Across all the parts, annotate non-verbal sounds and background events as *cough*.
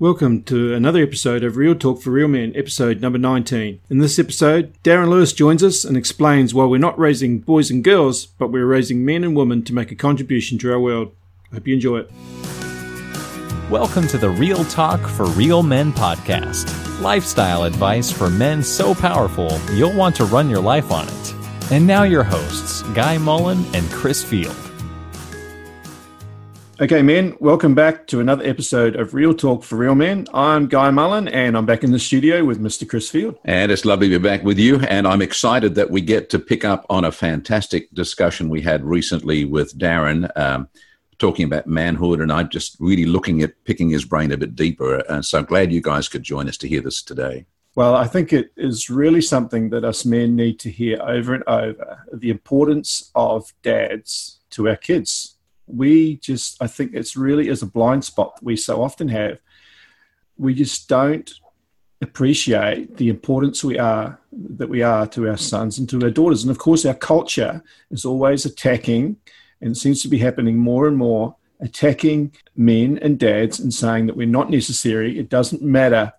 Welcome to another episode of Real Talk for Real Men, episode number 19. In this episode, Darren Lewis joins us and explains why we're not raising boys and girls, but we're raising men and women to make a contribution to our world. I hope you enjoy it. Welcome to the Real Talk for Real Men podcast. Lifestyle advice for men so powerful you'll want to run your life on it. And now your hosts, Guy Mullen and Chris Field. Okay, men, welcome back to another episode of Real Talk for Real Men. I'm Guy Mullen, and I'm back in the studio with Mr. Chris Field. And it's lovely to be back with you. And I'm excited that we get to pick up on a fantastic discussion we had recently with Darren, um, talking about manhood. And I'm just really looking at picking his brain a bit deeper. And so I'm glad you guys could join us to hear this today. Well, I think it is really something that us men need to hear over and over the importance of dads to our kids we just, I think it's really is a blind spot that we so often have. We just don't appreciate the importance we are that we are to our sons and to our daughters. And of course, our culture is always attacking, and seems to be happening more and more, attacking men and dads and saying that we're not necessary. It doesn't matter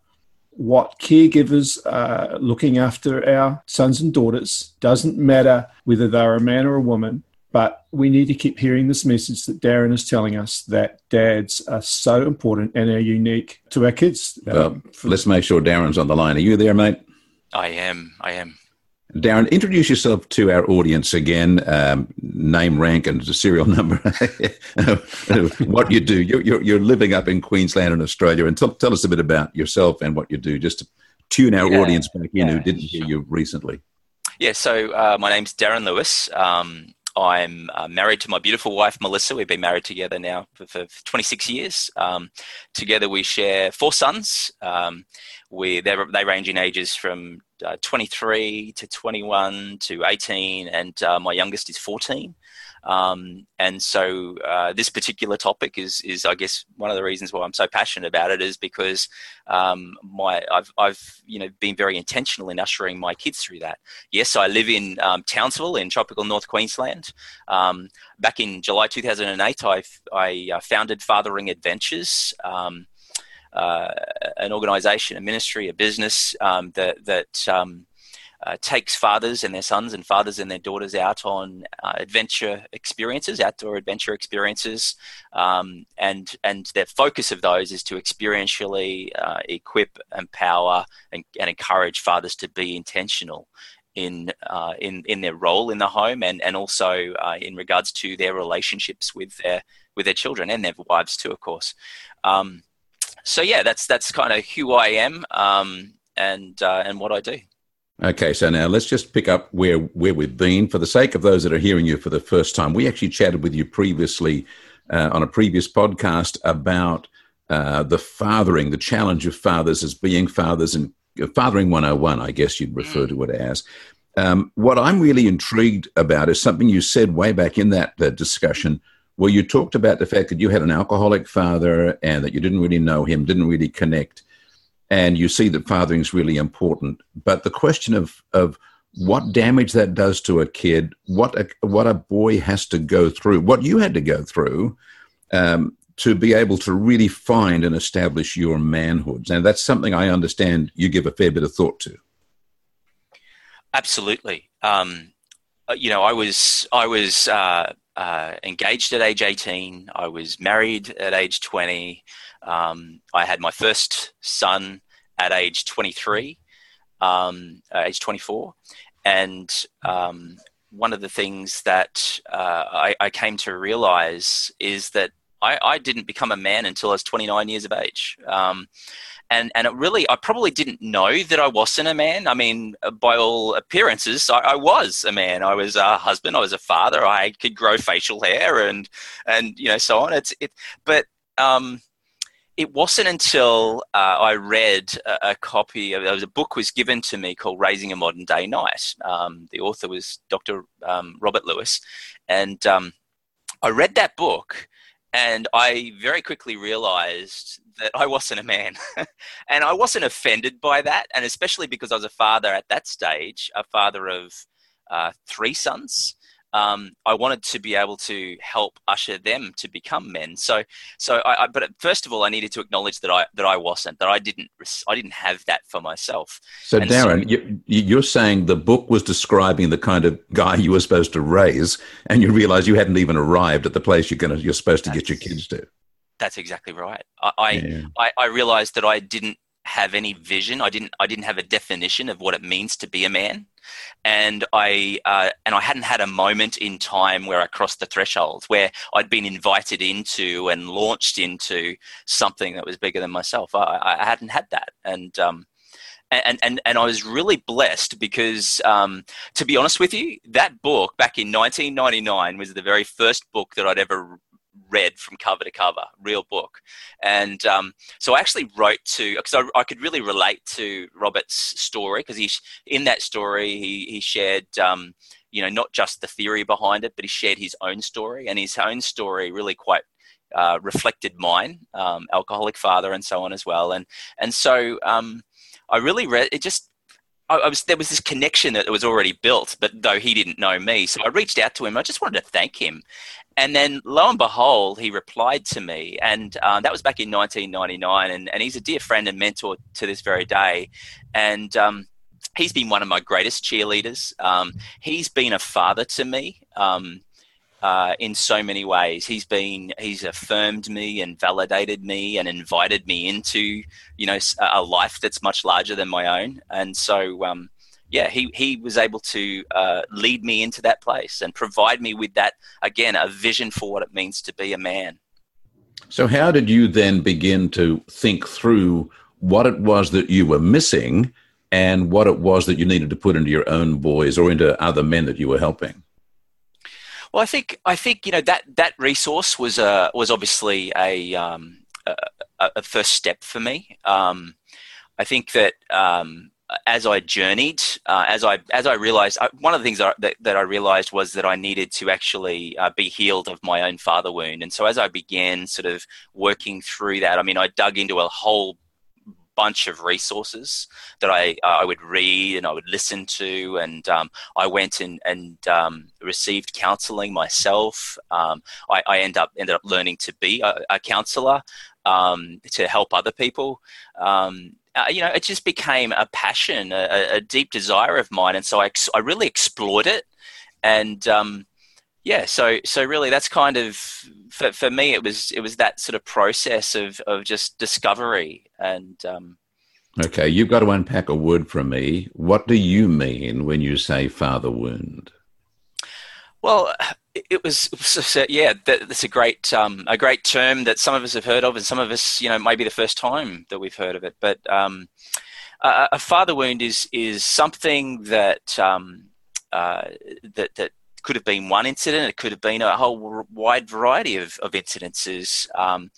what caregivers are looking after our sons and daughters. Doesn't matter whether they're a man or a woman. But we need to keep hearing this message that Darren is telling us that dads are so important and are unique to our kids. Well, um, let's make sure Darren's on the line. Are you there, mate? I am. I am. Darren, introduce yourself to our audience again. Um, name, rank, and serial number. *laughs* what you do. You're, you're, you're, living up in Queensland in Australia, and tell, tell us a bit about yourself and what you do, just to tune our yeah, audience back in yeah, who didn't hear you recently. Yeah. So uh, my name's Darren Lewis. Um, I'm uh, married to my beautiful wife, Melissa. We've been married together now for, for 26 years. Um, together, we share four sons. Um, we, they range in ages from uh, 23 to 21 to 18, and uh, my youngest is 14. Um, and so uh, this particular topic is, is, I guess, one of the reasons why I'm so passionate about it is because um, my I've, I've you know been very intentional in ushering my kids through that. Yes, I live in um, Townsville in tropical North Queensland. Um, back in July 2008, I, I uh, founded Fathering Adventures. Um, uh, an organization, a ministry, a business um, that that uh, takes fathers and their sons and fathers and their daughters out on uh, adventure experiences, outdoor adventure experiences, um, and and the focus of those is to experientially uh, equip, empower, and, and, encourage fathers to be intentional in uh, in in their role in the home, and and also uh, in regards to their relationships with their with their children and their wives too, of course. Um, so yeah, that's that's kind of who I am um, and uh, and what I do. Okay, so now let's just pick up where where we've been. For the sake of those that are hearing you for the first time, we actually chatted with you previously uh, on a previous podcast about uh, the fathering, the challenge of fathers as being fathers, and uh, fathering 101, I guess you'd refer to it as. Um, what I'm really intrigued about is something you said way back in that, that discussion, where you talked about the fact that you had an alcoholic father and that you didn't really know him, didn't really connect and you see that fathering is really important. But the question of of what damage that does to a kid, what a, what a boy has to go through, what you had to go through um, to be able to really find and establish your manhood. And that's something I understand you give a fair bit of thought to. Absolutely. Um, uh, you know, I was I was uh, uh, engaged at age eighteen. I was married at age twenty. Um, I had my first son at age 23, um, uh, age 24. And um, one of the things that uh, I, I, came to realize is that I, I, didn't become a man until I was 29 years of age. And, and it really, I probably didn't know that I wasn't a man. I mean, by all appearances, I, I was a man. I was a husband. I was a father. I could grow facial hair and, and, you know, so on. It's, it, but, um, it wasn't until uh, I read a, a, copy of a book was given to me called Raising a Modern Day Knight. Um, the author was Dr. Um, Robert Lewis, and um, I read that book, and I very quickly realized that I wasn't a man, *laughs* and I wasn't offended by that, and especially because I was a father at that stage, a father of uh, three sons. um, I wanted to be able to help usher them to become men. So, so I, I, but first of all, I needed to acknowledge that I that I wasn't, that I didn't, I didn't have that for myself. So, and Darren, so, you, you're saying the book was describing the kind of guy you were supposed to raise, and you realize you hadn't even arrived at the place you're going to, you're supposed to get your kids to. That's exactly right. I, I, yeah. I, I realized that I didn't have any vision. I didn't I didn't have a definition of what it means to be a man, and I uh, and I hadn't had a moment in time where I crossed the threshold where I'd been invited into and launched into something that was bigger than myself. I, I hadn't had that, and um, and, and, and I was really blessed because, um, to be honest with you, that book back in 1999 was the very first book that I'd ever read from cover to cover, real book. And um, so I actually wrote to because I, I, could really relate to Robert's story because he in that story he he shared. Um, you know, not just the theory behind it, but he shared his own story, and his own story really quite uh, reflected mine, um, alcoholic father, and so on as well. And and so um, I really read it. Just I, I, was there was this connection that was already built, but though he didn't know me, so I reached out to him. I just wanted to thank him, and then lo and behold, he replied to me, and uh, that was back in 1999. And, and he's a dear friend and mentor to this very day. And um, he's been one of my greatest cheerleaders. Um, he's been a father to me. Um, uh, in so many ways. He's been he's affirmed me and validated me and invited me into you know a life that's much larger than my own. And so um, yeah, he, he was able to uh, lead me into that place and provide me with that, again, a vision for what it means to be a man. So, how did you then begin to think through what it was that you were missing and what it was that you needed to put into your own boys or into other men that you were helping? Well, I think I think you know that that resource was uh, was obviously a, um, a, a first step for me. Um, I think that um, as I journeyed, uh, as I as I realized, I, one of the things that, that, that, I realized was that I needed to actually uh, be healed of my own father wound. And so as I began sort of working through that, I mean, I dug into a whole bunch of resources that I uh, I would read and I would listen to, and um, I went and and um, received counselling myself. Um, I, I end up ended up learning to be a, a counsellor um, to help other people. Um, uh, you know, it just became a passion, a, a, deep desire of mine, and so I, I really explored it, and um, yeah, so so really, that's kind of for, for me. It was it was that sort of process of of just discovery and. Um, okay, you've got to unpack a word for me. What do you mean when you say father wound? Well, it was, it was yeah, that's a great um, a great term that some of us have heard of, and some of us, you know, maybe the first time that we've heard of it. But um, a, a, father wound is is something that um, uh, that that could have been one incident. It could have been a whole wide variety of, of incidences um,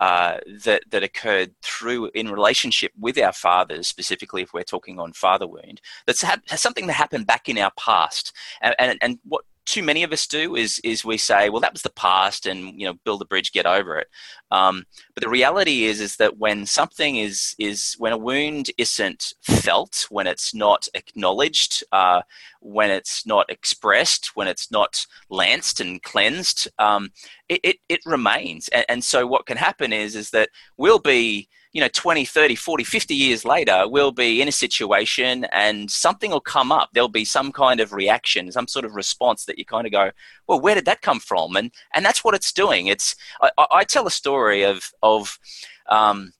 uh, that that occurred through in relationship with our fathers, specifically if we're talking on father wound. That's ha- something that happened back in our past, and, and, and what too many of us do is is we say, well, that was the past, and you know, build a bridge, get over it. Um, but the reality is is that when something is is when a wound isn't felt, when it's not acknowledged, uh, when it's not expressed, when it's not lanced and cleansed, um, it, it, it remains. And, and so what can happen is is that we'll be you know 20 30 40 50 years later we'll be in a situation and something will come up. There'll be some kind of reaction some sort of response that you kind of go well where did that come from? And and that's what it's doing. It's i, I tell a story of of um,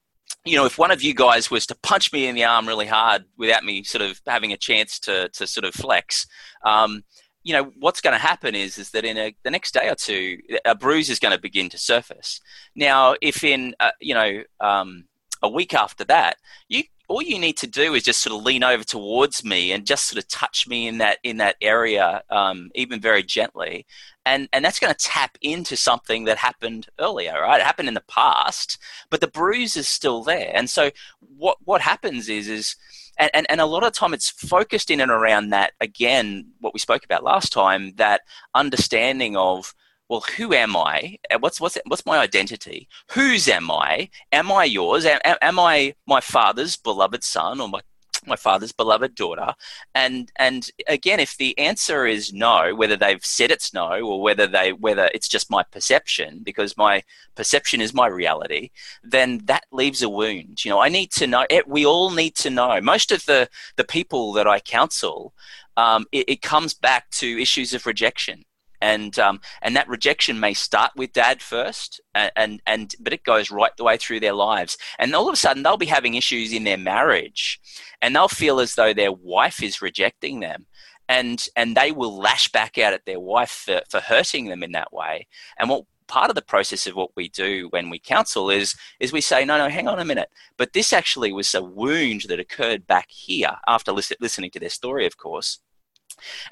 you know, if one of you guys was to punch me in the arm really hard without me sort of having a chance to, to sort of flex, um, you know, what's going to happen is is that in a, the next day or two, a bruise is going to begin to surface. Now, if in uh, you know um, a week after that, you all you need to do is just sort of lean over towards me and just sort of touch me in that in that area, um, even very gently, and and that's going to tap into something that happened earlier, right? It happened in the past, but the bruise is still there, and so what what happens is is and, and, and a lot of time it's focused in and around that again what we spoke about last time that understanding of well, who am I? What's what's what's my identity? Whose am I? Am I yours? Am, am I my father's beloved son or my my father's beloved daughter and and again if the answer is no whether they've said it's no or whether they whether it's just my perception because my perception is my reality then that leaves a wound you know i need to know we all need to know most of the the people that i counsel um, it, it comes back to issues of rejection and um, and that rejection may start with dad first, and, and and but it goes right the way through their lives, and all of a sudden they'll be having issues in their marriage, and they'll feel as though their wife is rejecting them, and and they will lash back out at their wife for, for hurting them in that way, and what part of the process of what we do when we counsel is is we say no no hang on a minute. But this actually was a wound that occurred back here after listening to their story of course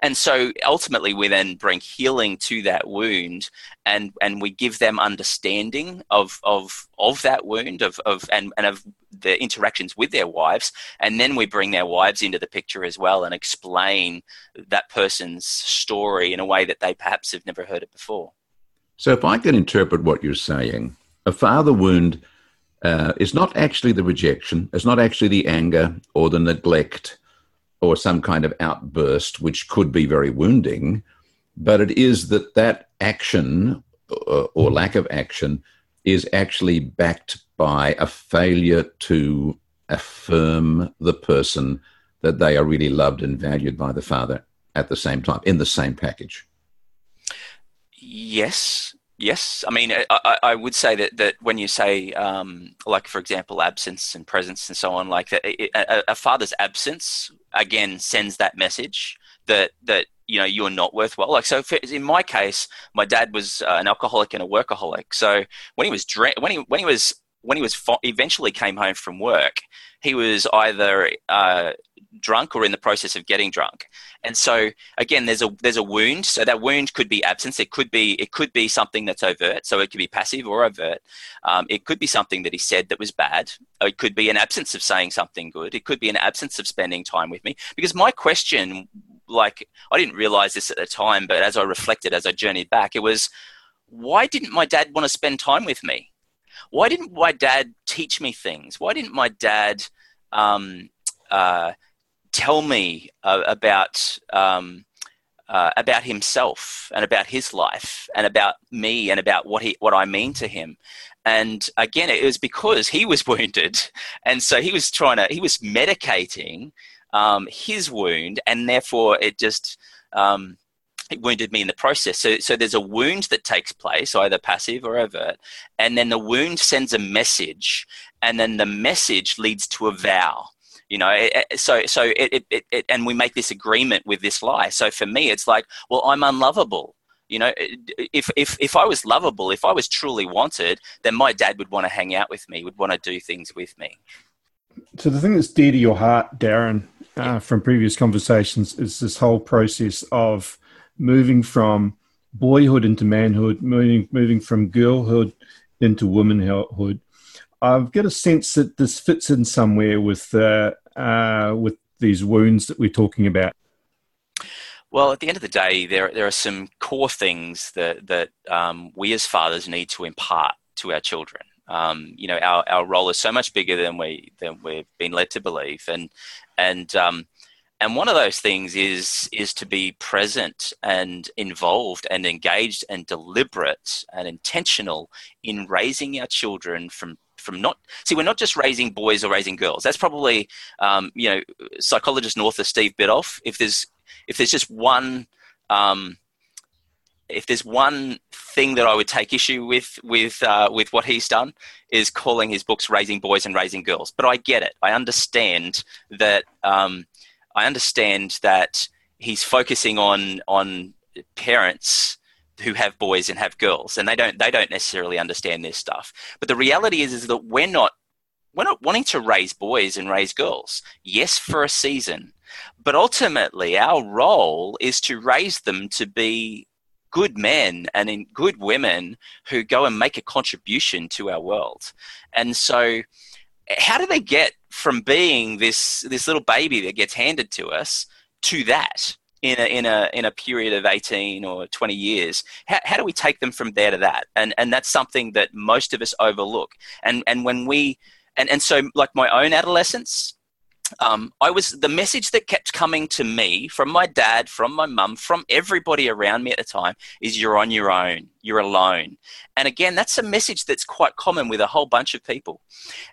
and so ultimately, we then bring healing to that wound, and and we give them understanding of of of that wound, of of and and of the interactions with their wives, and then we bring their wives into the picture as well, and explain that person's story in a way that they perhaps have never heard it before. So, if I can interpret what you're saying, a father wound. Uh, is not actually the rejection, it's not actually the anger or the neglect, or some kind of outburst, which could be very wounding, but it is that that action uh, or lack of action is actually backed by a failure to affirm the person that they are really loved and valued by the father at the same time in the same package. Yes, Yes, I mean, I, I, would say that, that when you say, um, like for example, absence and presence and so on, like that, a, a, father's absence again sends that message that that you know you're not worthwhile. Like so, in my case, my dad was uh, an alcoholic and a workaholic. So when he was when he when he was when he was fo- eventually came home from work, he was either uh, drunk or in the process of getting drunk. And so again, there's a there's a wound. So that wound could be absence. It could be it could be something that's overt. So it could be passive or overt. Um, it could be something that he said that was bad. It could be an absence of saying something good. It could be an absence of spending time with me. Because my question, like I didn't realize this at the time, but as I reflected, as I journeyed back, it was, why didn't my dad want to spend time with me? Why didn't my dad teach me things? Why didn't my dad um, uh, tell me uh, about um, uh, about himself and about his life and about me and about what he what I mean to him. And again, it was because he was *laughs* wounded, and so he was trying to he was medicating um, his wound, and therefore it just um, it wounded me in the process. So, so there's a wound that takes place, either passive or overt, and then the wound sends a message, and then the message leads to a vow you know? Eh, eh, so so it, it, it, and we make this agreement with this lie. So for me it's like well i'm unlovable you know? Eh, if if if i was lovable if i was truly wanted then my dad would want to hang out with me would want to do things with me. So the thing that's dear to your heart darren uh, from previous conversations is this whole process of moving from boyhood into manhood moving moving from girlhood into womanhood I've got a sense that this fits in somewhere with uh, uh, with these wounds that we're talking about. Well, at the end of the day, there there are some core things that that um, we as fathers need to impart to our children. Um, you know, our, our role is so much bigger than we than we've been led to believe, and and um, and one of those things is is to be present and involved and engaged and deliberate and intentional in raising our children from from not see we're not just raising boys or raising girls that's probably um, you know psychologist and author steve biddulph if there's if there's just one um, if there's one thing that I would take issue with with uh, with what he's done is calling his books "Raising Boys and Raising Girls." But I get it. I understand that. Um, I understand that he's focusing on on parents who have boys and have girls, and they don't they don't necessarily understand this stuff. But the reality is is that we're not we're not wanting to raise boys and raise girls. Yes, for a season, but ultimately our role is to raise them to be good men and in good women who go and make a contribution to our world. And so how do they get from being this this little baby that gets handed to us to that? in a, in a in a period of 18 or 20 years how, how do we take them from there to that and and that's something that most of us overlook and and when we and and so like my own adolescence um, I was the message that kept coming to me from my dad, from my mum, from everybody around me at the time is you're on your own, you're alone. And again, that's a message that's quite common with a whole bunch of people.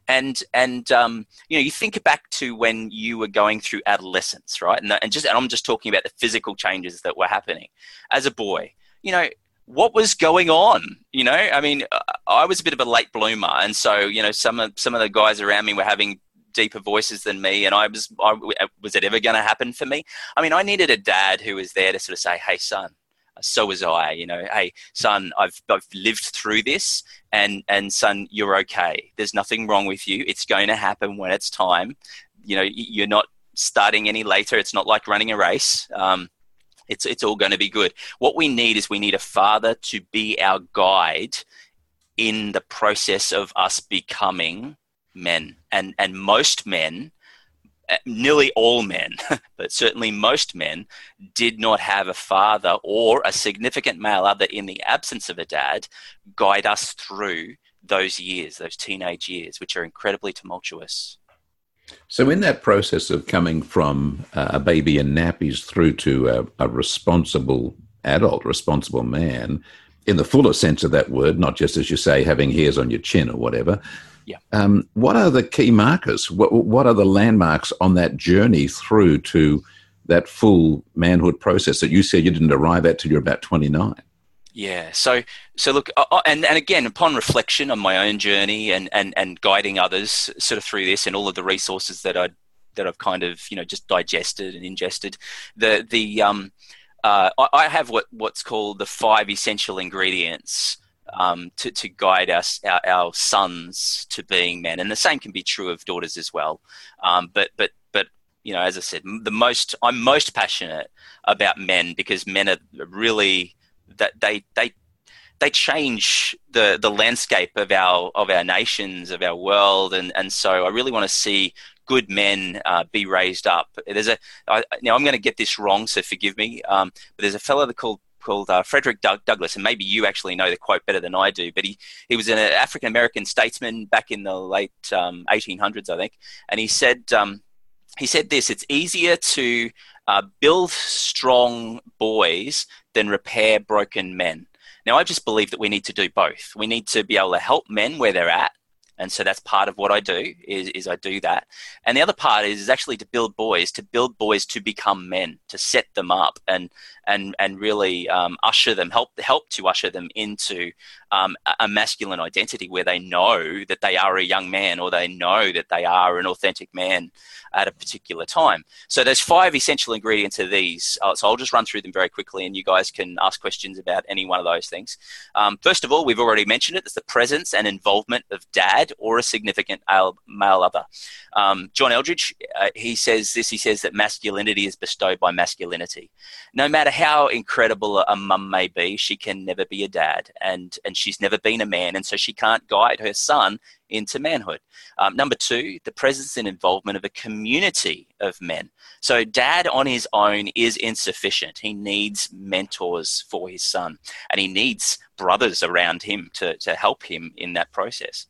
And and um, you know, you think back to when you were going through adolescence, right? And, and just and I'm just talking about the physical changes that were happening as a boy. You know, what was going on you know i mean i was a bit of a late bloomer and so you know some of some of the guys around me were having deeper voices than me and i was I, was it ever going to happen for me? I mean i needed a dad who was there to sort of say hey son so was i you know hey son i've, I've lived through this and and son you're okay. There's nothing wrong with you. It's going to happen when it's time. You know you're not starting any later. It's not like running a race. Um, it's it's all going to be good. What we need is we need a father to be our guide in the process of us becoming men, and and most men, uh, nearly all men, *laughs* but certainly most men, did not have a father or a significant male other in the absence of a dad guide us through those years, those teenage years, which are incredibly tumultuous. So, in that process of coming from uh, a baby in nappies through to a, a responsible adult, responsible man, in the fuller sense of that word, not just as you say, having hairs on your chin or whatever. Yeah. Um, what are the key markers? What, what are the landmarks on that journey through to that full manhood process that you said you didn't arrive at till you're about 29? Yeah. So, so look, uh, and, and again, upon reflection on my own journey and, and, and guiding others sort of through this and all of the resources that I that I've kind of you know just digested and ingested, the the um, uh, I, I have what what's called the five essential ingredients um, to, to guide us, our, our, sons to being men. And the same can be true of daughters as well. Um, but, but, but, you know, as I said, the most, I'm most passionate about men because men are really, that they, they, they change the, the landscape of our, of our nations, of our world. And, and so I really want to see good men uh, be raised up. There's a I, now I'm going to get this wrong, so forgive me. Um, but there's a fellow called called uh, Frederick Doug- Douglass, and maybe you actually know the quote better than I do. But he he was an African American statesman back in the late um, 1800s, I think, and he said um, he said this: "It's easier to uh, build strong boys than repair broken men." Now, I just believe that we need to do both. We need to be able to help men where they're at, and so that's part of what I do is, is I do that. And the other part is, is actually to build boys, to build boys to become men, to set them up and and and really um, usher them, help help to usher them into um, a masculine identity where they know that they are a young man or they know that they are an authentic man at a particular time. So there's five essential ingredients of these. Uh, so I'll just run through them very quickly, and you guys can ask questions about any one of those things. Um, first of all, we've already mentioned it. It's the presence and involvement of dad or a significant male other. Um, John Eldredge, uh, he says this. He says that masculinity is bestowed by masculinity. No matter how incredible a mum may be, she can never be a dad, and and she's never been a man, and so she can't guide her son into manhood. Um, number two, the presence and involvement of a community of men. So, dad on his own is insufficient. He needs mentors for his son, and he needs brothers around him to, to help him in that process.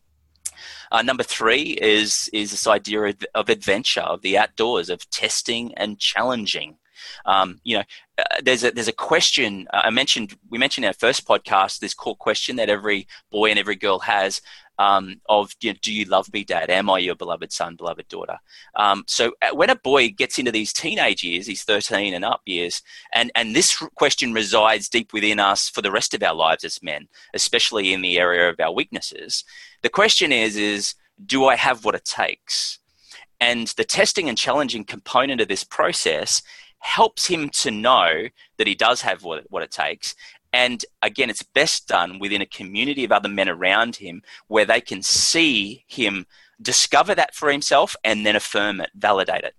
Uh, number three is is this idea of, of, adventure, of the outdoors, of testing and challenging. Um, you know, uh, there's a there's a question uh, I mentioned. We mentioned in our first podcast this core question that every boy and every girl has um, of you know, do you love me, Dad? Am I your beloved son, beloved daughter? Um, so uh, when a boy gets into these teenage years, these 13 and up years, and and this question resides deep within us for the rest of our lives as men, especially in the area of our weaknesses. The question is is do I have what it takes? And the testing and challenging component of this process helps him to know that he does have what, what it takes. And again, it's best done within a community of other men around him where they can see him discover that for himself and then affirm it, validate it.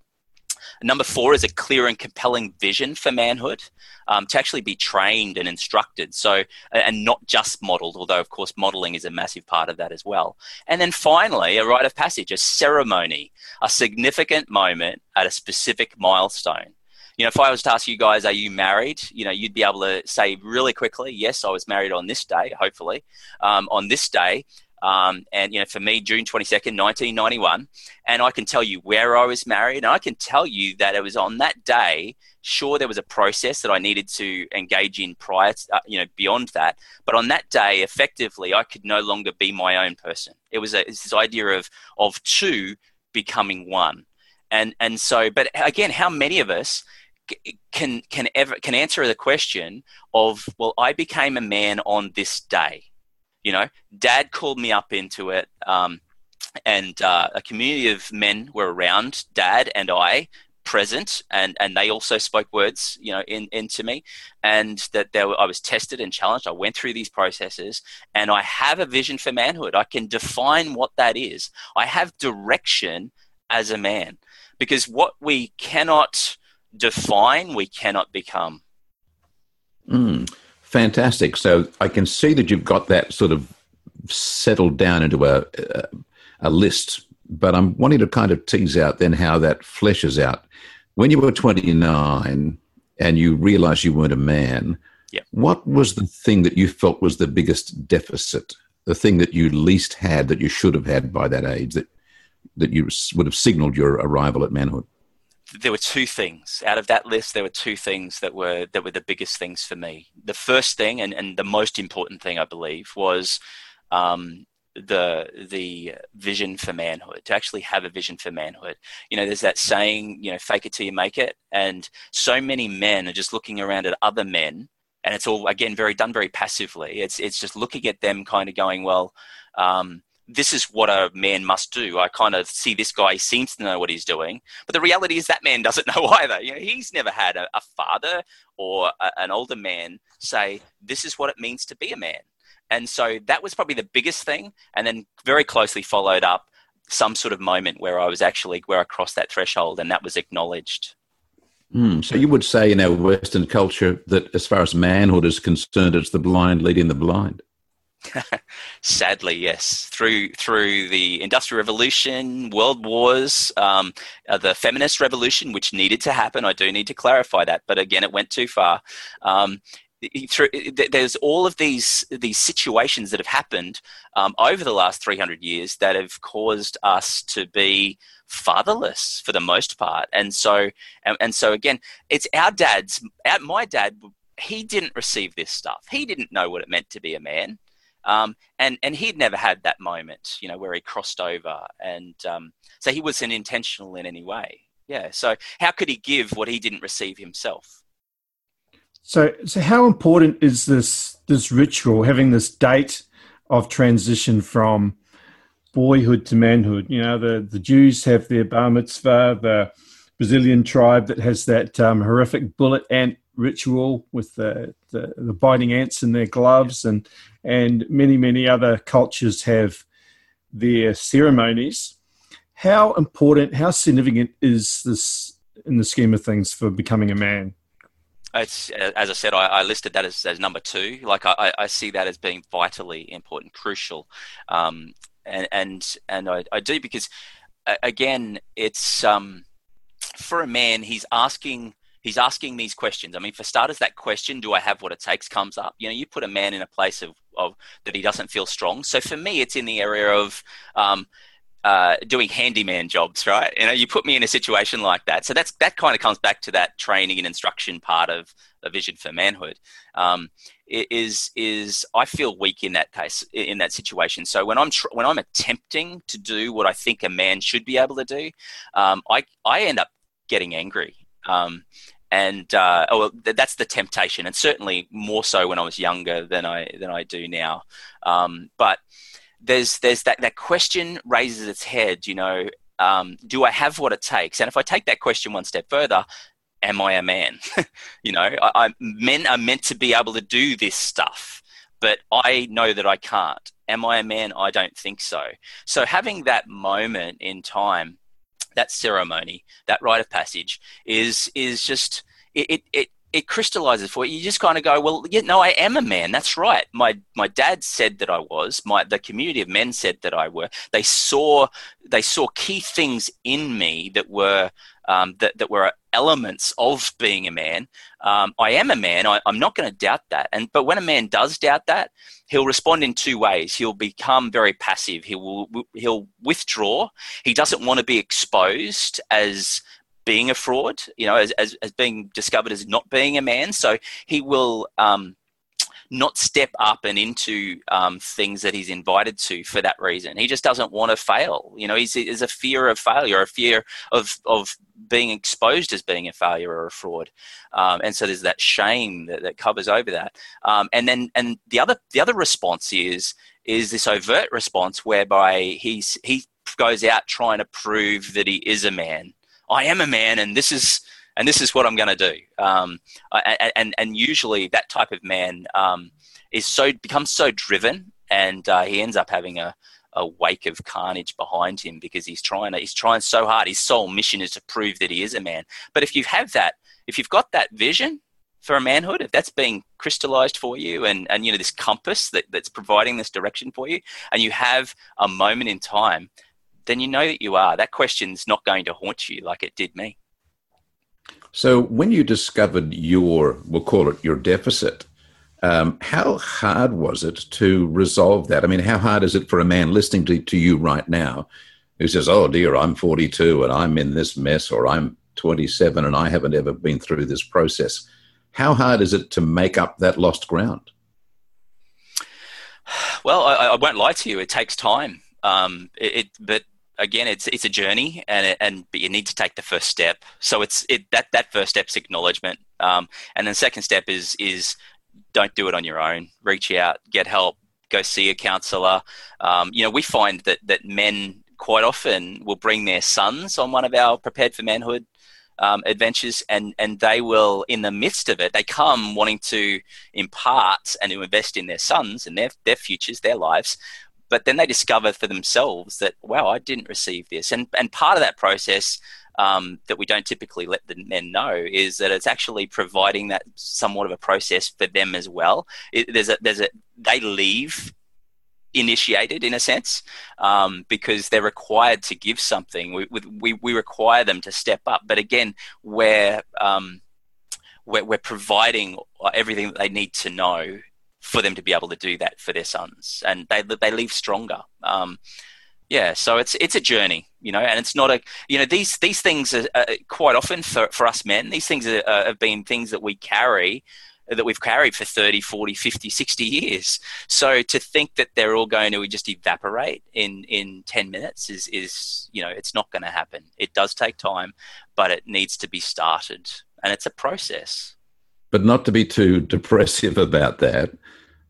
Number four is a clear and compelling vision for manhood um, to actually be trained and instructed. So, and not just modeled, although of course modeling is a massive part of that as well. And then finally, a rite of passage, a ceremony, a significant moment at a specific milestone you know, if I was to ask you guys, are you married? You know, you'd be able to say really quickly, yes, I was married on this day, hopefully, um, on this day. Um, and you know, for me, June twenty second, nineteen ninety one, and I can tell you where I was married, and I can tell you that it was on that day. Sure, there was a process that I needed to engage in prior, to, uh, you know, beyond that. But on that day, effectively, I could no longer be my own person. It was, a, it was this idea of of two becoming one, and and so. But again, how many of us can can ever can answer the question of well i became a man on this day. You know dad called me up into it um, and uh, a community of men were around dad and i present and and they also spoke words you know in into me and that there were, I was tested and challenged. I went through these processes and I have a vision for manhood. I can define what that is. I have direction as a man because what we cannot define, we cannot become. Mm, fantastic. So I can see that you've got that sort of settled down into a, a, a list, but I'm wanting to kind of tease out then how that fleshes out. When you were 29 and you realized you weren't a man, what was the thing that you felt was the biggest deficit? The thing that you least had that you should have had by that age that that you would have signaled your arrival at manhood? There were two things out of that list. There were two things that were that were the biggest things for me. The first thing, and, and the most important thing, I believe, was um, the the vision for manhood. To actually have a vision for manhood. You know, there's that saying, you know, "Fake it till you make it," and so many men are just looking around at other men, and it's all again very done very passively. It's it's just looking at them, kind of going, well. Um, this is what a man must do. I kind of see this guy seems to know what he's doing, but the reality is that man doesn't *laughs* know either. You know, he's never had a, a father or a, an older man say, "This is what it means to be a man." And so that was probably the biggest thing, and then very closely followed up some sort of moment where I was actually where I crossed that threshold, and that was acknowledged. Mm, so you would say in our Western culture that, as far as manhood is concerned, it's the blind leading the blind. Sadly, yes. Through through the Industrial Revolution, World Wars, um, uh, the Feminist Revolution, which needed to happen. I do need to clarify that, but again, it went too far. Um, through, there's all of these these situations that have happened um, over the last 300 years that have caused us to be fatherless for the most part, and so and, and so again, it's our dads. Our, my dad he didn't receive this stuff. He didn't know what it meant to be a man. Um, and and he'd never had that moment, you know, where he crossed over, and um, so he wasn't intentional in any way. Yeah. So how could he give what he didn't receive himself? So so how important is this this ritual having this date of transition from boyhood to manhood? You know, the the Jews have their bar mitzvah, the Brazilian tribe that has that um, horrific bullet ant ritual with the, the, the biting ants in their gloves, and and many many other cultures have their ceremonies. How important, how significant is this in the scheme of things for becoming a man? It's as I said, I, I listed that as, as number two. Like I, I, see that as being vitally important, crucial, um, and and and I, I do because again, it's um, for a man. He's asking he's asking these questions. I mean, for starters, that question, do I have what it takes, comes up. You know, you put a man in a place of, of that he doesn't feel strong. So for me, it's in the area of um, uh, doing handyman jobs, right? You know, you put me in a situation like that. So that's that kind of comes back to that training and instruction part of a vision for manhood. Um, is is I feel weak in that case in that situation. So when I'm tr- when I'm attempting to do what I think a man should be able to do, um, I I end up getting angry. Um, and uh, oh, that's the temptation, and certainly more so when I was younger than I than I do now. Um, but there's there's that that question raises its head. You know, um, do I have what it takes? And if I take that question one step further, am I a man? *laughs* you know, I, I, men are meant to be able to do this stuff, but I know that I can't. Am I a man? I don't think so. So having that moment in time that ceremony, that rite of passage, is is just it, it, it it crystallizes for you. You just kind of go, well, yeah, no, I am a man. That's right. My my dad said that I was. My the community of men said that I were. They saw they saw key things in me that were um, that that were elements of being a man. Um, I am a man. I, I'm not going to doubt that. And but when a man does doubt that, he'll respond in two ways. He'll become very passive. He will he'll withdraw. He doesn't want to be exposed as being a fraud, you know, as, as, as being discovered as not being a man. So he will um, not step up and into um, things that he's invited to for that reason. He just doesn't want to fail. You know, he's, there's a fear of failure, a fear of, of being exposed as being a failure or a fraud. Um, and so there's that shame that, that covers over that. Um, and then, and the other, the other response is, is this overt response whereby he's, he goes out trying to prove that he is a man I am a man, and this is and this is what I'm going to do. Um, and and usually that type of man um, is so becomes so driven, and uh, he ends up having a, a wake of carnage behind him because he's trying to, he's trying so hard. His sole mission is to prove that he is a man. But if you have that, if you've got that vision for a manhood, if that's being crystallized for you, and and you know this compass that, that's providing this direction for you, and you have a moment in time then you know that you are. That question's not going to haunt you like it did me. So, when you discovered your, we'll call it your deficit, um, how hard was it to resolve that? I mean, how hard is it for a man listening to, to you right now who says, Oh dear, I'm 42 and I'm in this mess, or I'm 27 and I haven't ever been through this process? How hard is it to make up that lost ground? Well, I, I won't lie to you. It takes time. Um, it, it, but again, it's it's a journey, and and but you need to take the first step. So it's it that that first step's acknowledgement, um, and then second step is is don't do it on your own. Reach out, get help, go see a counselor. Um, you know, we find that that men quite often will bring their sons on one of our prepared for manhood um, adventures, and and they will, in the midst of it, they come wanting to impart and to invest in their sons and their their futures, their lives but then they discover for themselves that wow i didn't receive this. And and part of that process um, that we don't typically let the men know is that it's actually providing that somewhat of a process for them as well. It, there's a there's a they leave initiated in a sense um, because they're required to give something. We, we, we require them to step up. But again we're, um, we're, we're providing everything that they need to know for them to be able to do that for their sons, and they they leave stronger. Um, yeah, so it's it's a journey, you know, and it's not a you know these these things are, are quite often for for us men. These things are, uh, have been things that we carry that we've carried for 30 40 50 60 years so to think that they're all going to just evaporate in in 10 minutes is is you know it's not going to happen it does take time but it needs to be started and it's a process but not to be too depressive about that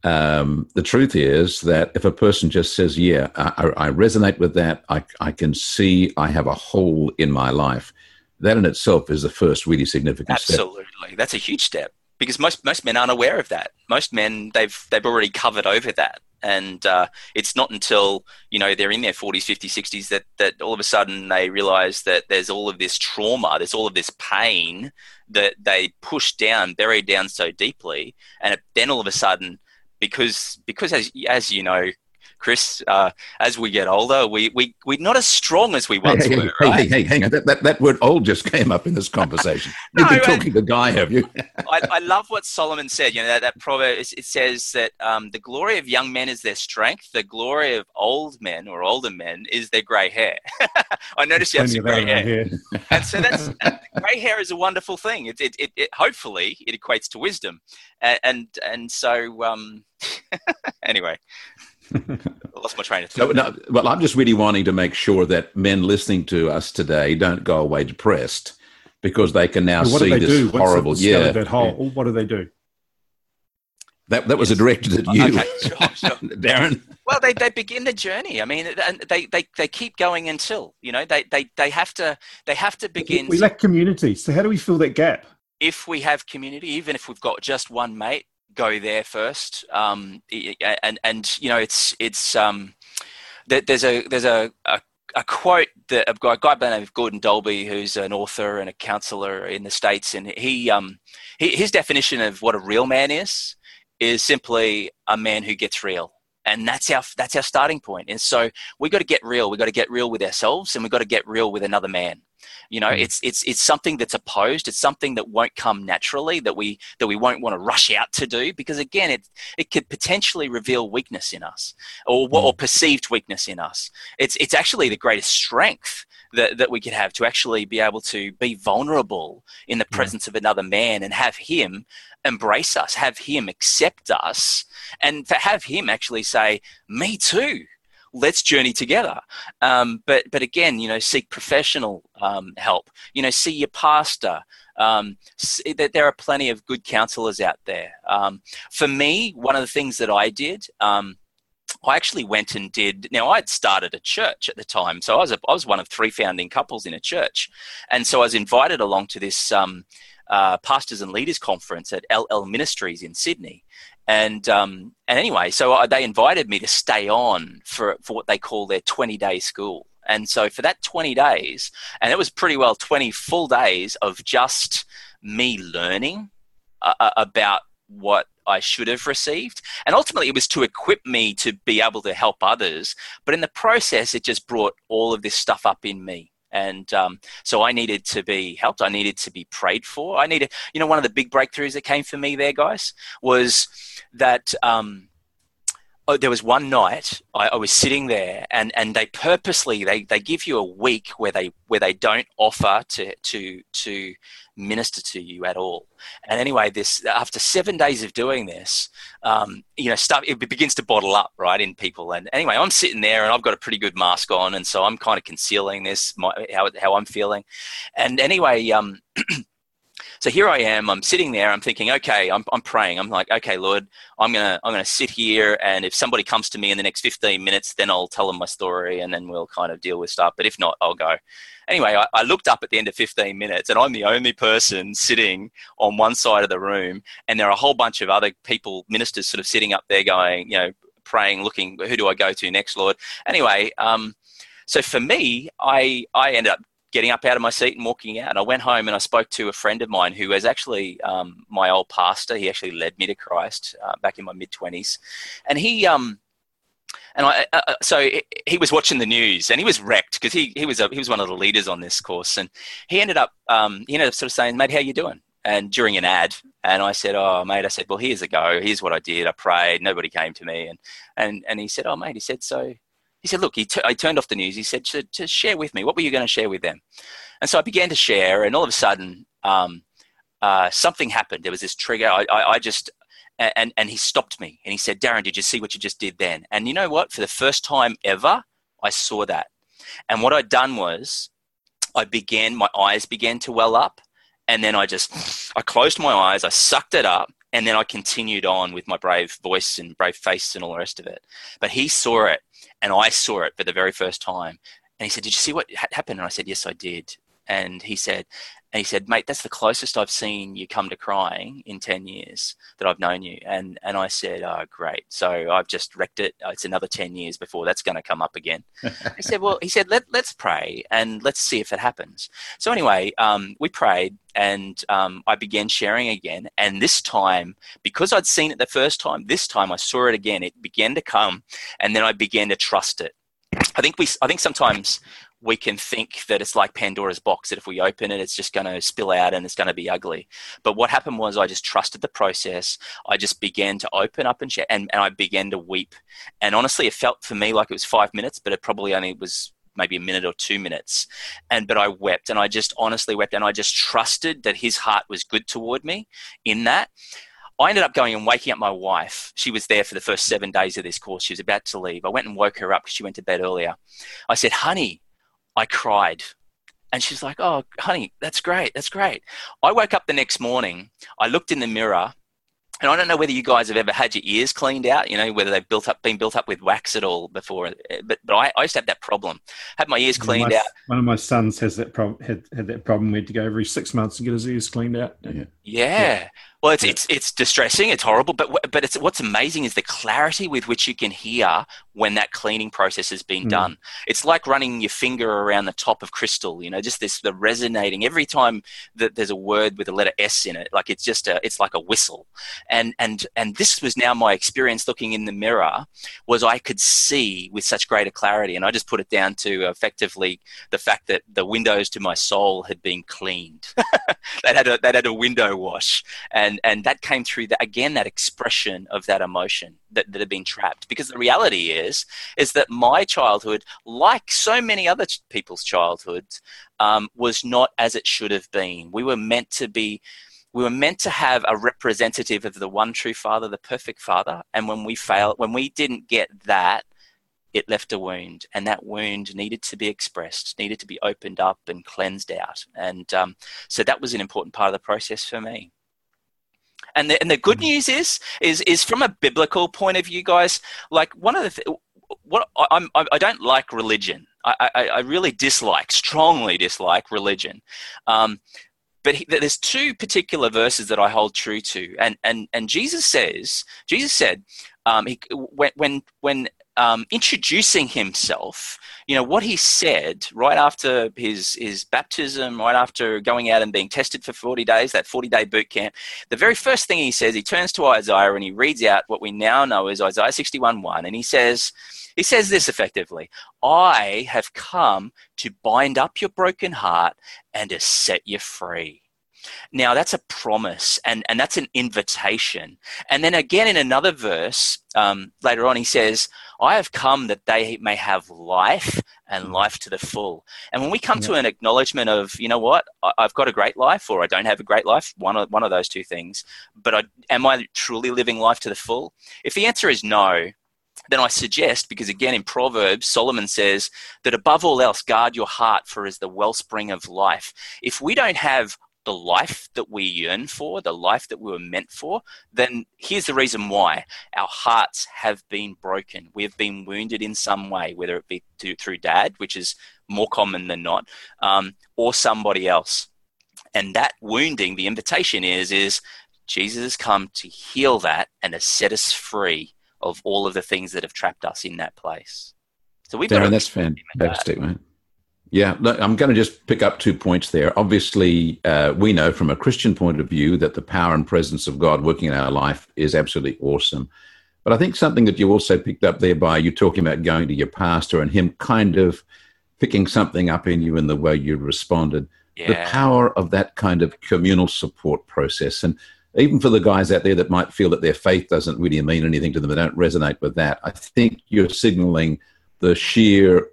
um, the truth is that if a person just says, "Yeah, I, I resonate with that. I, I, can see I have a hole in my life," that in itself is the first really significant step. Absolutely. step. that's a huge step because most most men aren't aware of that. Most men they've they've already covered over that, and uh, it's not until you know they're in their forties, fifties, sixties that that all of a sudden they realize that there's all of this trauma, there's all of this pain that they push down, buried down so deeply, and then all of a sudden because because as as you know, Chris, uh, as we get older, we, we, we're not as strong as we once hey, were. Hey, right? hey, hey, hang on. That, that, that word old just came up in this conversation. *laughs* You've no, been talking to Guy, have you? *laughs* I, I, love what Solomon said. You know, that, that proverb, it says that um, the glory of young men is their strength. The glory of old men or older men is their grey hair. *laughs* I noticed you have some grey hair. and so that's, grey hair is a wonderful thing. It, it, it, it, hopefully, it equates to wisdom. And, and, and so, um, anyway. I *laughs* lost my train of thought. No, no, well, I'm just really wanting to make sure that men listening to us today don't go away depressed because they can now what see do they this do? horrible. Once yeah, that hole, yeah. what do they do? That that was yes. directed at you, okay, sure, sure. *laughs* Darren. Well, they, they begin the journey. I mean, and they, they, they keep going until you know they, they, they have to they have to begin. We lack community. So how do we fill that gap? If we have community, even if we've got just one mate, go there first. Um, and and you know, it's it's um, there's a there's a, a, a quote that a guy, by the name of Gordon Dalbey, who's an author and a counselor in the states, and he, um, he his definition of what a real man is is simply a man who gets real and that's our that's our starting point. And so we got to get real. We got to get real with ourselves and we got to get real with another man. You know mm. it's it's it's something that's opposed. It's something that won't come naturally that we that we won't want to rush out to do because again it it could potentially reveal weakness in us or mm. or perceived weakness in us. It's it's actually the greatest strength that, that we could have to actually be able to be vulnerable in the presence yeah. of another man and have him embrace us, have him accept us, and to have him actually say, "Me too." Let's journey together. Um, but but again, you know, seek professional um, help. You know, see your pastor. Um, see, there are plenty of good counselors out there. Um, for me, one of the things that I did. Um, I actually went and did. Now I'd started a church at the time, so I was a, I was one of three founding couples in a church, and so I was invited along to this um, uh, pastors and leaders conference at Ellel Ministries in Sydney. And um, and anyway, so uh, they invited me to stay on for for what they call their twenty day school. And so for that twenty days, and it was pretty well twenty full days of just me learning uh, uh about what I should have received. And ultimately, it was to equip me to be able to help others. But in the process, it just brought all of this stuff up in me. And um, so I needed to be helped. I needed to be prayed for. I needed, you know, one of the big breakthroughs that came for me there, guys, was that um, oh, there was one night I, I, was sitting there, and, and they purposely they, they give you a week where they where they don't offer to to to minister to you at all. And anyway, this after seven days of doing this, um, you know, stuff it begins to bottle up right in people. And anyway, I'm sitting there and I've got a pretty good mask on, and so I'm kind of concealing this my, how how I'm feeling. And anyway, um, *clears throat* so here I am. I'm sitting there. I'm thinking, okay, I'm, I'm praying. I'm like, okay, Lord, I'm gonna I'm gonna sit here, and if somebody comes to me in the next 15 minutes, then I'll tell them my story, and then we'll kind of deal with stuff. But if not, I'll go. Anyway, I, I looked up at the end of 15 minutes, and I'm the only person sitting on one side of the room, and there are a whole bunch of other people, ministers, sort of sitting up there, going, you know, praying, looking, who do I go to next, Lord? Anyway. Um, so for me, I, I ended up getting up out of my seat and walking out. And I went home and I spoke to a friend of mine who was actually um, my old pastor. He actually led me to Christ uh, back in my mid twenties, and he. Um, and I, uh, uh so he was watching the news and he was wrecked because he, he was a, he was one of the leaders on this course and he ended up um, he ended up sort of saying, "Mate, how you doing?" And during an ad, and I said, "Oh, mate," I said, "Well, here's a go. Here's what I did. I prayed. Nobody came to me." And and and he said, "Oh, mate," he said, "So he said, look, he t- I turned off the news. He said, to, share with me. What were you going to share with them? And so I began to share, and all of a sudden, um, uh, something happened. There was this trigger. I, I, I, just, and, and he stopped me and he said, Darren, did you see what you just did then? And you know what? For the first time ever, I saw that. And what I'd done was I began, my eyes began to well up. And then I just, I closed my eyes, I sucked it up, and then I continued on with my brave voice and brave face and all the rest of it. But he saw it and I saw it for the very first time. And he said, "Did you see what happened?" And I said, "Yes, I did." And he said, and he said, "Mate, that's the closest I've seen you come to crying in ten years that I've known you." And and I said, "Oh, great! So I've just wrecked it. It's another ten years before that's going to come up again." *laughs* he said, "Well, he said, Let, let's pray and let's see if it happens." So anyway, um, we prayed, and um, I began sharing again. And this time, because I'd seen it the first time, this time I saw it again. It began to come, and then I began to trust it. I think we, I think sometimes we can think that it's like Pandora's box, that if we open it, it's just going to spill out and it's going to be ugly. But what happened was I just trusted the process. I just began to open up and share, and, and I began to weep. And honestly, it felt for me like it was five minutes, but it probably only was maybe a minute or two minutes. And but I wept and I just honestly wept and I just trusted that his heart was good toward me in that. I ended up going and waking up my wife. She was there for the first seven days of this course. She was about to leave. I went and woke her up because she went to bed earlier. I said, honey, I cried. And she's like, Oh, honey, that's great. That's great. I woke up the next morning. I looked in the mirror. And I don't know whether you guys have ever had your ears cleaned out, you know, whether they've built up, been built up with wax at all before. Eh, but, but I, I used to have that problem. Had my ears cleaned my, out. One of my sons has that problem. Had, had that problem. We had to go every six months to get his ears cleaned out. Yeah. yeah. yeah. Well, it's, it's, it's distressing. It's horrible. But, but it's, what's amazing is the clarity with which you can hear when that cleaning process has been mm. done. It's like running your finger around the top of crystal, you know, just this the resonating every time that there's a word with a letter S in it, like it's just a it's like a whistle. And and and this was now my experience looking in the mirror was I could see with such greater clarity and I just put it down to effectively the fact that the windows to my soul had been cleaned. *laughs* that had a that had a window wash. And and that came through that again that expression of that emotion that, that had been trapped. Because the reality is, is that my childhood, like so many other people's childhoods, um, was not as it should have been. We were meant to be we were meant to have a representative of the one true father the perfect father and when we failed when we didn't get that it left a wound and that wound needed to be expressed needed to be opened up and cleansed out and um, so that was an important part of the process for me and the, and the good mm-hmm. news is, is, is from a biblical point of view, guys. Like one of the th- what I'm, I don't like religion. I, I, I, really dislike, strongly dislike religion. Um, but he, there's two particular verses that I hold true to, and and and Jesus says, Jesus said, um, he, when when when um, introducing himself, you know, what he said right after his, his baptism, right after going out and being tested for 40 days, that 40 day boot camp, the very first thing he says, he turns to Isaiah and he reads out what we now know as Isaiah 61 1, and he says, he says this effectively I have come to bind up your broken heart and to set you free. Now, that's a promise and, and that's an invitation. And then again, in another verse um, later on, he says, I have come that they may have life and mm. life to the full. And when we come yeah. to an acknowledgement of, you know what, I've got a great life or I don't have a great life, one of, one of those two things, but I, am I truly living life to the full? If the answer is no, then I suggest, because again in Proverbs, Solomon says that above all else, guard your heart, for as the wellspring of life. If we don't have the life that we yearn for, the life that we were meant for, then here's the reason why. Our hearts have been broken. We have been wounded in some way, whether it be to, through dad, which is more common than not, um, or somebody else. And that wounding, the invitation is, is Jesus has come to heal that and to set us free of all of the things that have trapped us in that place. So we've Darren, got that's fantastic, that. man. Yeah, I'm going to just pick up two points there. Obviously, uh, we know from a Christian point of view that the power and presence of God working in our life is absolutely awesome. But I think something that you also picked up there by you talking about going to your pastor and him kind of picking something up in you in the way you responded. Yeah. The power of that kind of communal support process. And even for the guys out there that might feel that their faith doesn't really mean anything to them, they don't resonate with that, I think you're signaling the sheer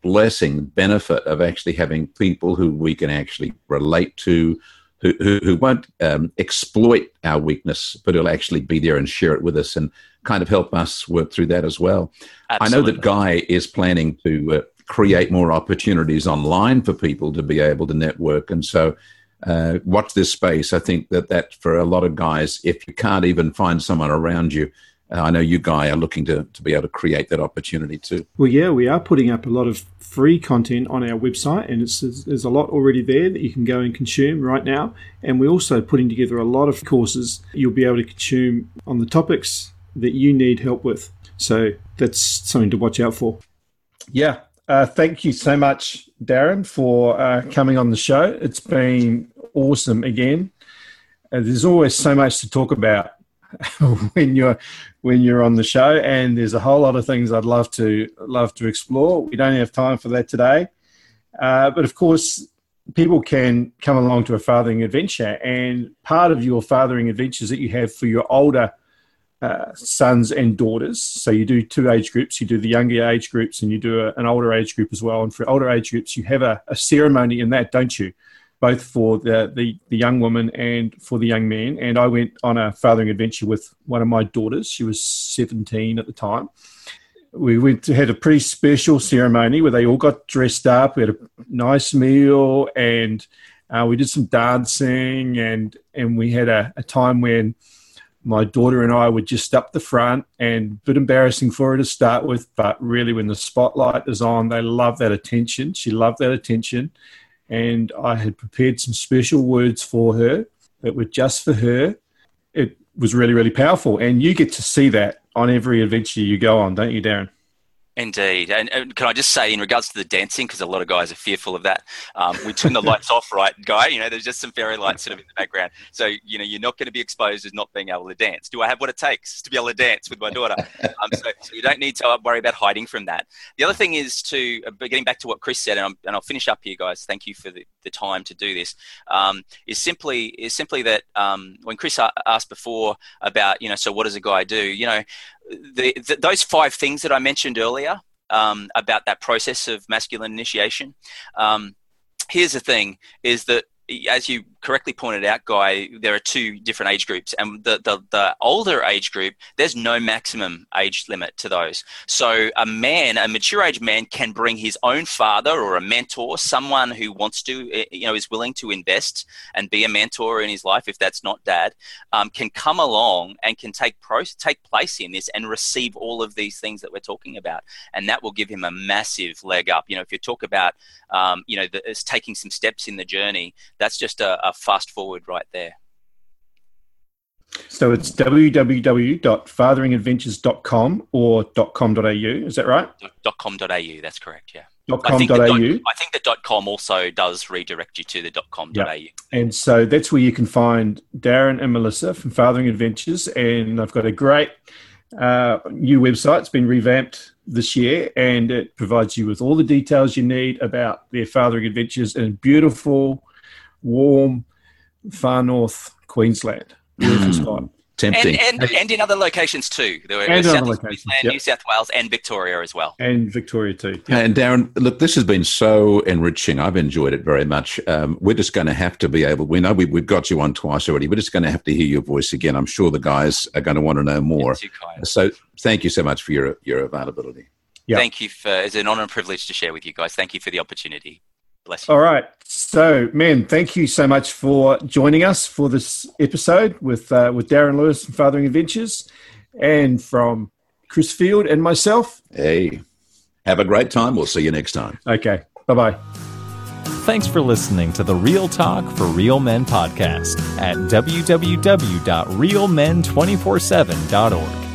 blessing, benefit of actually having people who we can actually relate to, who, who, who won't um, exploit our weakness, but who'll actually be there and share it with us and kind of help us work through that as well. Absolutely. I know that Guy is planning to uh, create more opportunities online for people to be able to network. And so, uh, watch this space. I think that that for a lot of guys, if you can't even find someone around you, uh, I know you, Guy, are looking to, to be able to create that opportunity too. Well, yeah, we are putting up a lot of free content on our website, and it's, there's a lot already there that you can go and consume right now. And we're also putting together a lot of courses you'll be able to consume on the topics that you need help with. So that's something to watch out for. Yeah. Uh, thank you so much, Darren, for uh, coming on the show. It's been awesome again. Uh, there's always so much to talk about *laughs* when you're when you're on the show, and there's a whole lot of things I'd love to love to explore. We don't have time for that today, uh, but of course, people can come along to a fathering adventure, and part of your fathering adventures that you have for your older uh, sons and daughters. So you do two age groups. You do the younger age groups, and you do a, an older age group as well. And for older age groups, you have a, a ceremony in that, don't you? Both for the, the, the young woman and for the young man. And I went on a fathering adventure with one of my daughters. She was 17 at the time. We went to, had a pretty special ceremony where they all got dressed up. We had a nice meal and uh, we did some dancing and and we had a, a time when my daughter and I were just up the front and a bit embarrassing for her to start with, but really when the spotlight is on, they love that attention. She loved that attention and I had prepared some special words for her that were just for her. It was really, really powerful. And you get to see that on every adventure you go on, don't you, Darren? Indeed. And, and, can I just say, in regards to the dancing, because a lot of guys are fearful of that, um, we turn the *laughs* lights off, right, Guy? You know, there's just some fairy lights sort of in the background. So, you know, you're not going to be exposed as not being able to dance. Do I have what it takes to be able to dance with my daughter? Um, so, so, you don't need to worry about hiding from that. The other thing is to, uh, getting back to what Chris said, and, i and I'll finish up here, guys. Thank you for the, the time to do this. Um, is simply is simply that um, when Chris asked before about, you know, so what does a guy do? You know, the, the, those five things that I mentioned earlier um, about that process of masculine initiation. Um, here's the thing: is that as you correctly pointed out, Guy, there are two different age groups, and the, the, the older age group, there's no maximum age limit to those. So a man, a mature age man, can bring his own father or a mentor, someone who wants to, eh, you know, is willing to invest and be a mentor in his life, if that's not dad, um, can come along and can take pro- take place in this and receive all of these things that we're talking about, and that will give him a massive leg up. You know, if you talk about, um, you know, the, taking some steps in the journey, that's just a, a fast forward right there. So it's www.fatheringadventures.com or .com.au. Is that right? .com.au. That's correct. Yeah. .com.au. I think, the, I think the .com also does redirect you to the .com.au. Yep. And so that's where you can find Darren and Melissa from Fathering Adventures. And I've got a great uh, new website. It's been revamped this year and it provides you with all the details you need about their fathering adventures in beautiful, warm, far north Queensland. Mm. Tempting. And, and, and, in other locations too. There were and South locations, yep. New South Wales, and Victoria as well. And Victoria too. Yep. And Darren, look, this has been so enriching. I've enjoyed it very much. Um, we're just going to have to be able. We know we, have got you on twice already. We're just going to have to hear your voice again. I'm sure the guys are going to want to know more. So, thank you so much for your your availability. Yep. Thank you for. It's an honor and privilege to share with you guys. Thank you for the opportunity. Bless you. All right. So, men, thank you so much for joining us for this episode with uh, with Darren Lewis from Fathering Adventures, and from Chris Field and myself. Hey, have a great time. We'll see you next time. Okay. Bye bye. Thanks for listening to the Real Talk for Real Men podcast at www.realmen247.org.